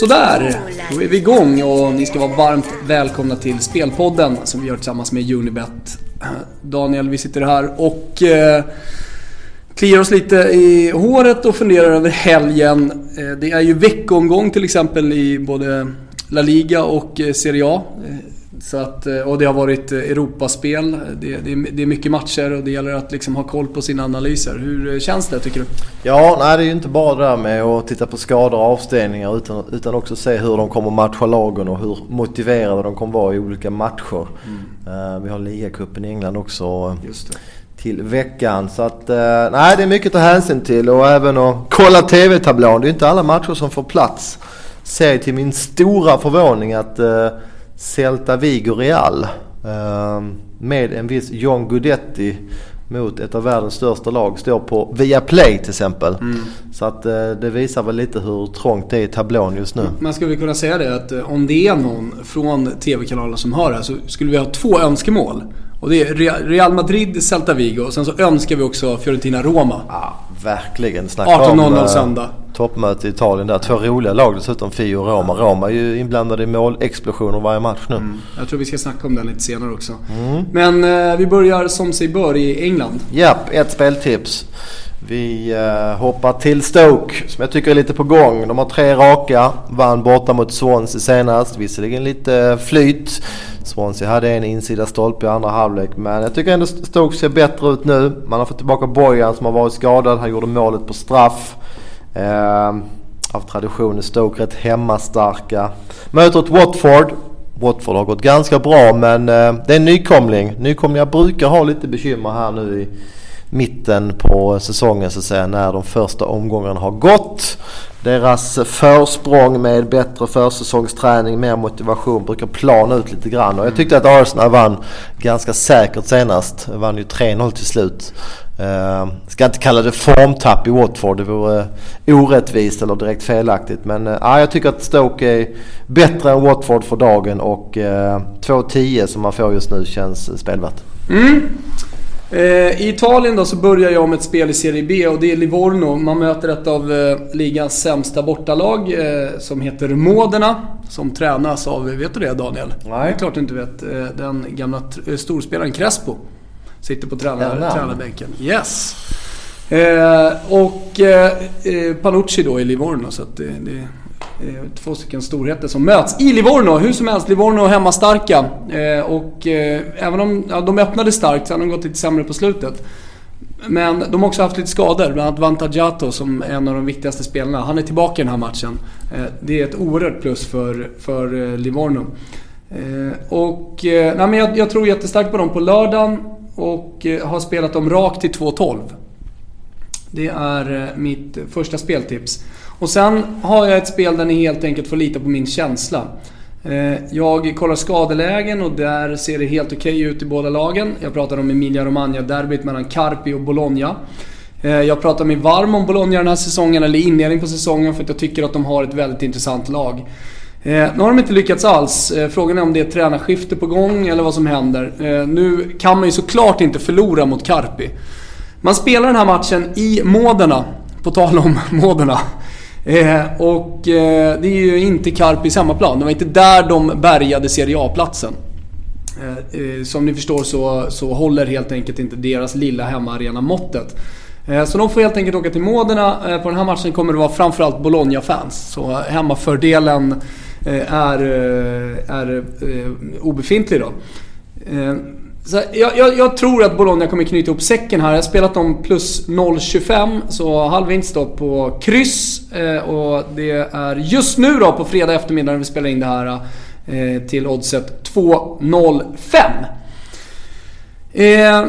Sådär, då är vi igång och ni ska vara varmt välkomna till Spelpodden som vi gör tillsammans med Unibet. Daniel, vi sitter här och eh, kliar oss lite i håret och funderar över helgen. Eh, det är ju veckomgång till exempel i både La Liga och eh, Serie A. Eh, så att, eh, och det har varit eh, Europaspel. Det, det, det, är mycket matcher och det gäller att liksom ha koll på sina analyser. Hur eh, känns det tycker du? Ja, nej det är ju inte bara det där med att titta på skador och avstängningar utan, utan också se hur de kommer matcha lagen och hur motiverade de kommer vara i olika matcher. Mm. Vi har ligacupen i England också till veckan. Så att, nej det är mycket att ta hänsyn till och även att kolla TV-tablån. Det är inte alla matcher som får plats. Ser till min stora förvåning att Celta Vigo Real ehm, med en viss John Guidetti mot ett av världens största lag står på Viaplay till exempel. Mm. Så att eh, det visar väl lite hur trångt det är i tablån just nu. Man skulle vi kunna säga det att eh, om det är någon från TV-kanalen som hör det här så skulle vi ha två önskemål. Och det är Real Madrid, Celta Vigo och sen så önskar vi också Fiorentina-Roma. Ja, verkligen. 18.00 söndag toppmöte i Italien där. Två roliga lag dessutom, Fio och Roma. Roma är ju inblandade i målexplosioner varje match nu. Mm. Jag tror vi ska snacka om den lite senare också. Mm. Men eh, vi börjar som sig bör i England. Japp, ett speltips. Vi eh, hoppar till Stoke som jag tycker är lite på gång. De har tre raka. Vann borta mot Swansea senast. Visserligen lite flyt. Swansea hade en insida stolpe i andra halvlek. Men jag tycker ändå Stoke ser bättre ut nu. Man har fått tillbaka Bojan som har varit skadad. Han gjorde målet på straff. Eh, av tradition är Stoke rätt hemmastarka. Möter ett Watford. Watford har gått ganska bra men eh, det är en nykomling. Nykomlingar brukar ha lite bekymmer här nu i mitten på säsongen så att säga när de första omgångarna har gått. Deras försprång med bättre försäsongsträning, mer motivation brukar plana ut lite grann. Och jag tyckte att Arsenal vann ganska säkert senast. Vann ju 3-0 till slut. Uh, ska inte kalla det formtapp i Watford, det vore eh, orättvist eller direkt felaktigt. Men uh, jag tycker att Stoke är bättre än Watford för dagen och eh, uh, 2-10 som man får just nu känns spelvärt. Mm. Eh, I Italien då så börjar jag med ett spel i Serie B och det är Livorno. Man möter ett av eh, ligans sämsta bortalag eh, som heter Modena. Som tränas av, vet du det Daniel? Nej. Det är klart du inte vet. Den gamla storspelaren Crespo. Sitter på tränar, tränarbänken. Yes. och Panucci då i Livorno. Så att det, det Eh, två stycken storheter som möts i Livorno. Hur som helst, Livorno är hemmastarka. Eh, och eh, även om ja, de öppnade starkt så har de gått lite sämre på slutet. Men de har också haft lite skador, bland annat Vantagiato som är en av de viktigaste spelarna. Han är tillbaka i den här matchen. Eh, det är ett oerhört plus för, för eh, Livorno. Och nej, men jag, jag tror jättestarkt på dem på lördagen och har spelat dem rakt till 2-12. Det är mitt första speltips. Och sen har jag ett spel där ni helt enkelt får lita på min känsla. Eh, jag kollar skadelägen och där ser det helt okej okay ut i båda lagen. Jag pratar om Emilia Romagna-derbyt mellan Carpi och Bologna. Eh, jag pratar mig varm om Bologna den här säsongen, eller inledning på säsongen, för att jag tycker att de har ett väldigt intressant lag. Eh, nu har de inte lyckats alls. Frågan är om det är ett tränarskifte på gång eller vad som händer. Nu kan man ju såklart inte förlora mot Carpi. Man spelar den här matchen i Modena, på tal om Modena. Eh, och eh, det är ju inte Carpi samma plan. Det var inte där de bärgade Serie A-platsen. Eh, eh, som ni förstår så, så håller helt enkelt inte deras lilla hemmaarena måttet. Eh, så de får helt enkelt åka till Modena. Eh, på den här matchen kommer det vara framförallt Bologna-fans. Så hemmafördelen eh, är, eh, är eh, obefintlig då. Så jag, jag, jag, tror att Bologna kommer knyta ihop säcken här. Jag har spelat dem plus 0,25 så halv vinst då på kryss. Eh, och det är just nu då på fredag eftermiddag när vi spelar in det här eh, till oddset 2,05. Eh,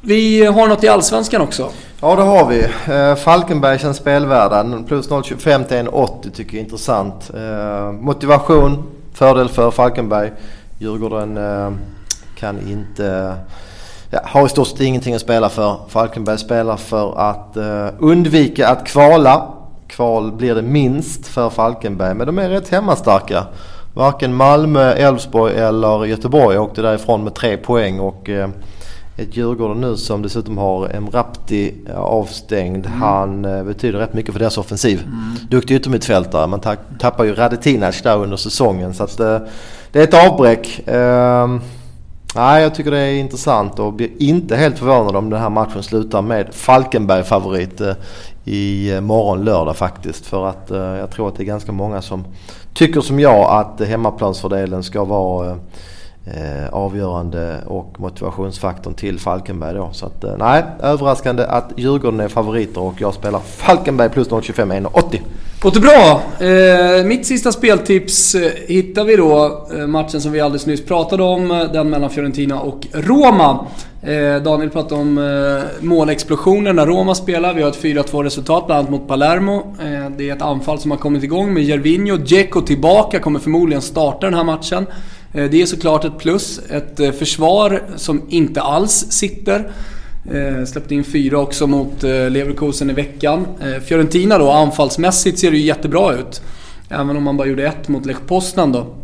vi har något i Allsvenskan också. Ja det har vi. Eh, Falkenberg känns spelvärda. Plus 0,25 till 1,80 tycker jag är intressant. Eh, motivation, fördel för Falkenberg. Djurgården eh, kan inte... Ja, har i stort sett ingenting att spela för. Falkenberg spelar för att uh, undvika att kvala. Kval blir det minst för Falkenberg, men de är rätt hemmastarka. Varken Malmö, Elfsborg eller Göteborg åkte därifrån med tre poäng och uh, ett Djurgården nu som dessutom har Emrapti avstängd. Mm. Han betyder rätt mycket för deras offensiv. Mm. Duktig yttermittfältare. Man tappar ju Radetinac där under säsongen. Så att, det är ett avbräck. Uh, nej, jag tycker det är intressant och blir inte helt förvånad om den här matchen slutar med Falkenberg-favorit eh, i eh, morgon lördag faktiskt. För att eh, jag tror att det är ganska många som tycker som jag att hemmaplansfördelen ska vara avgörande och motivationsfaktorn till Falkenberg då. Så att, nej, överraskande att Djurgården är favoriter och jag spelar Falkenberg plus 0,25 1,80. Låter bra. Eh, mitt sista speltips eh, hittar vi då eh, matchen som vi alldeles nyss pratade om. Eh, den mellan Fiorentina och Roma. Eh, Daniel pratade om eh, målexplosionen när Roma spelar. Vi har ett 4-2 resultat bland annat mot Palermo. Eh, det är ett anfall som har kommit igång med Jervinho. Dzeko tillbaka, kommer förmodligen starta den här matchen. det är såklart ett plus. Ett försvar som inte alls sitter. Eh, släppte in fyra också mot eh, Leverkusen i veckan. Eh, Fiorentina då, anfallsmässigt ser det ju jättebra ut. Även om man bara gjorde ett mot Lech Poznan då.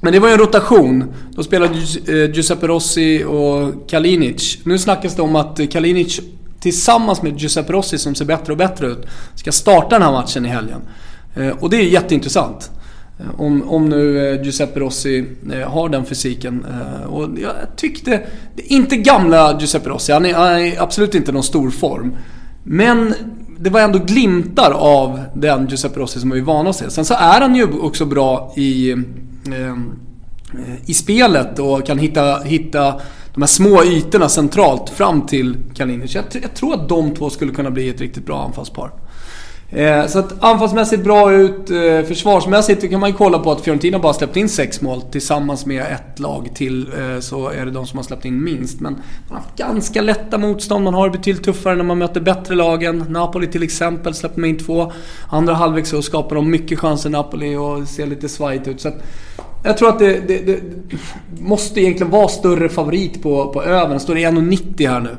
Men det var ju en rotation. Då spelade eh, Giuseppe Rossi och Kalinic. Nu snackas det om att Kalinic tillsammans med Giuseppe Rossi, som ser bättre och bättre ut, ska starta den här matchen i helgen. Eh, och det är jätteintressant. Eh, om, om nu eh, Giuseppe Rossi eh, har den fysiken. Och jag tyckte, inte gamla Giuseppe Rossi, han är, han är absolut inte någon stor form. Men det var ändå glimtar av den Giuseppe Rossi som vi är vana att se. Sen så är han ju också bra i, i spelet och kan hitta, hitta de här små ytorna centralt fram till Kalinic. Jag, jag tror att de två skulle kunna bli ett riktigt bra anfallspar. Eh, så att anfallsmässigt bra ut. Eh, försvarsmässigt kan man ju kolla på att Fiorentina bara släppt in sex mål. Tillsammans med ett lag till eh, så är det de som har släppt in minst. Men man har haft ganska lätta motstånd. Man har det betydligt tuffare när man möter bättre lagen. Napoli till exempel släppte man in två. Andra halvlek så skapar de mycket chanser Napoli och ser lite svajigt ut. Så att, jag tror att det, det, det, måste egentligen vara större favorit på, på övern. Står i 1,90 här nu.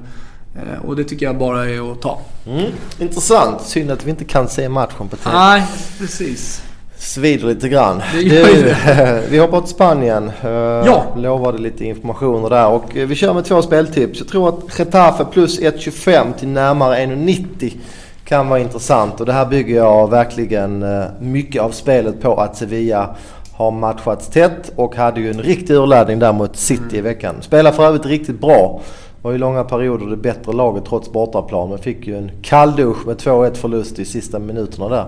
Eh, och det tycker jag bara är att ta. Mm. Intressant. Synd att vi inte kan se matchen på TV. Nej, precis. Svider lite grann. Du, vi hoppar till Spanien. Eh, ja. Lovade lite informationer där. Och eh, vi kör med två speltips. Jag tror att Getafe plus 1,25 till närmare 1,90 kan vara intressant. Och det här bygger jag verkligen mycket av spelet på att Sevilla har matchats tätt och hade ju en riktig urladdning där mot City i veckan. Spelar för övrigt riktigt bra var ju långa perioder det bättre laget trots bortaplan. Men fick ju en kalldusch med 2-1 förlust i sista minuterna där.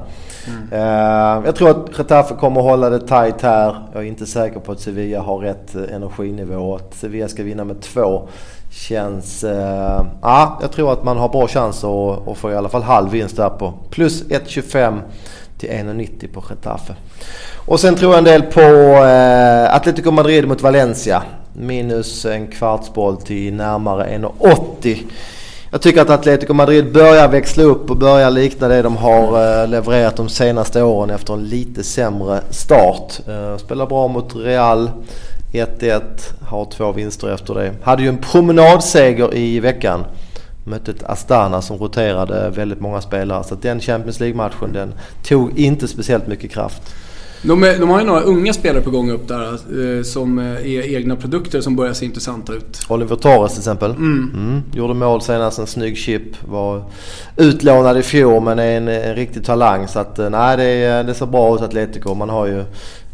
Mm. Uh, jag tror att Getafe kommer hålla det tight här. Jag är inte säker på att Sevilla har rätt eh, energinivå. Att Sevilla ska vinna med 2 känns... Uh, ja, jag tror att man har bra chans att, att få i alla fall halv vinst där på plus 1,25 till 1,90 på Getafe. Och sen tror jag en del på eh, Atletico Madrid mot Valencia minus en kvartsboll till närmare 1,80. Jag tycker att Atletico Madrid börjar växla upp och börjar likna det de har eh, levererat de senaste åren efter en lite sämre start. Eh, spelar bra mot Real. 1-1, har två vinster efter det. Hade ju en promenadseger i veckan. Mötte ett Astana som roterade väldigt många spelare. Så den Champions League-matchen den tog inte speciellt mycket kraft. De, är, de har ju några unga spelare på gång upp där eh, som är egna produkter som börjar se intressanta ut. Oliver Torres till exempel. Mm. Mm. Gjorde mål senast, en snygg chip. Var utlånad i fjol men är en, en riktig talang. Så att, eh, nej, det, det ser bra ut Atletico. Man har ju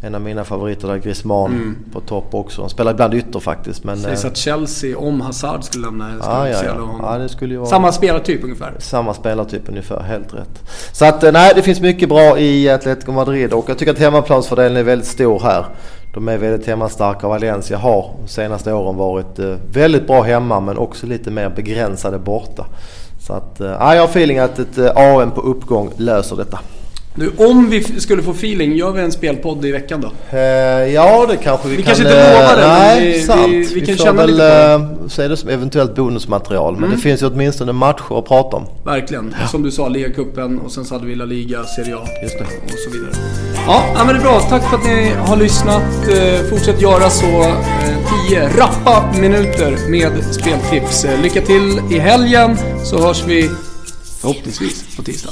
en av mina favoriter där, Griezmann mm. på topp också. Han spelar ibland ytter faktiskt. Men, Sägs att Chelsea, om Hazard skulle lämna, skulle ah, ja, ja. ja, det skulle ju vara Samma spelartyp ungefär? Samma spelartyp ungefär, helt rätt. Så att eh, nej, det finns mycket bra i Atletico Madrid och jag tycker att hemmaplansfördelen är väldigt stor här. De är väldigt hemmastarka och Valencia har de senaste åren varit eh, väldigt bra hemma men också lite mer begränsade borta. Så att, nej, ja, jag har feeling att ett AM på uppgång löser detta. Du, om vi skulle få feeling, gör vi en spelpodd i veckan då? Uh, ja, det kanske vi, vi kan. Vi kanske inte lovar det, nej, vi, sant. vi, vi, vi kan känna väl, lite på uh, se det som eventuellt bonusmaterial. Men mm. det finns ju åtminstone matcher att prata om. Verkligen. Ja. Som du sa, Ligacupen och sen så hade vi La Liga, Serie A Just det. och så vidare. Ja, men det är bra. Tack för att ni har lyssnat. Uh, fortsätt göra så. 10 rappa minuter med speltips. Lycka till i helgen så hörs vi förhoppningsvis på tisdag.